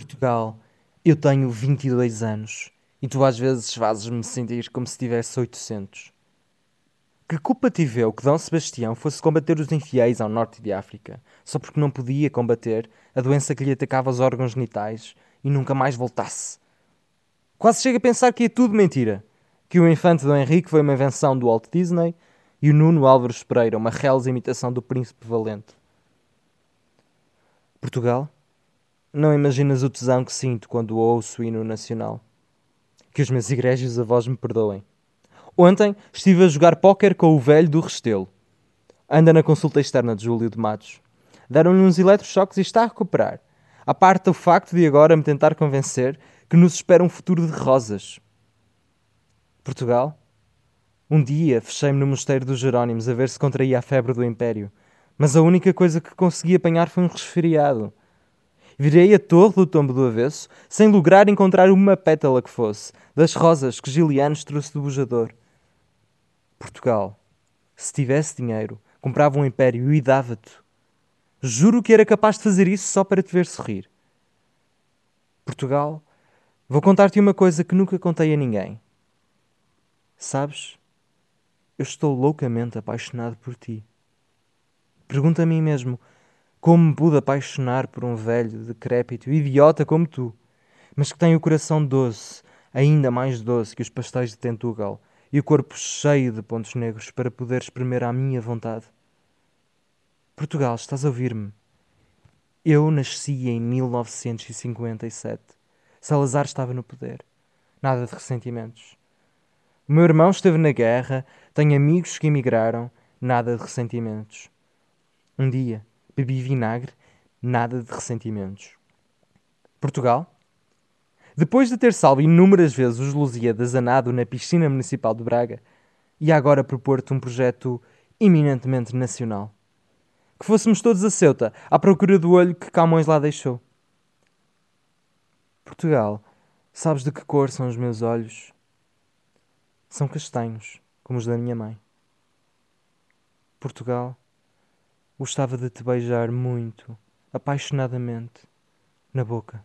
Portugal, eu tenho 22 anos e tu às vezes fazes-me sentir como se tivesse 800. Que culpa tive eu que Dom Sebastião fosse combater os infiéis ao norte de África, só porque não podia combater a doença que lhe atacava os órgãos genitais e nunca mais voltasse? Quase chega a pensar que é tudo mentira, que o infante Dom Henrique foi uma invenção do Walt Disney e o Nuno Álvares Pereira uma reles imitação do príncipe valente. Portugal? Não imaginas o tesão que sinto quando ouço o hino nacional. Que os meus igrejas avós me perdoem. Ontem estive a jogar póquer com o velho do Restelo. Anda na consulta externa de Júlio de Matos. Deram-lhe uns eletrochoques e está a recuperar. A parte do facto de agora me tentar convencer que nos espera um futuro de rosas. Portugal? Um dia fechei-me no mosteiro dos Jerónimos a ver se contraía a febre do Império, mas a única coisa que consegui apanhar foi um resfriado. Virei a torre do tombo do avesso, sem lograr encontrar uma pétala que fosse, das rosas que Gilianos trouxe do bujador. Portugal, se tivesse dinheiro, comprava um império e dava-te. Juro que era capaz de fazer isso só para te ver sorrir. Portugal, vou contar-te uma coisa que nunca contei a ninguém. Sabes, eu estou loucamente apaixonado por ti. Pergunta a mim mesmo como me pude apaixonar por um velho, decrépito, idiota como tu, mas que tem o coração doce, ainda mais doce que os pastéis de Tentugal, e o corpo cheio de pontos negros para poder espremer à minha vontade? Portugal, estás a ouvir-me? Eu nasci em 1957. Salazar estava no poder. Nada de ressentimentos. O meu irmão esteve na guerra, tenho amigos que emigraram, nada de ressentimentos. Um dia, bebi vinagre, nada de ressentimentos. Portugal? Depois de ter salvo inúmeras vezes os Lusíadas a nado na piscina municipal de Braga, ia agora propor-te um projeto eminentemente nacional. Que fôssemos todos a Ceuta, à procura do olho que Camões lá deixou. Portugal, sabes de que cor são os meus olhos? São castanhos, como os da minha mãe. Portugal, Gostava de te beijar muito, apaixonadamente, na boca.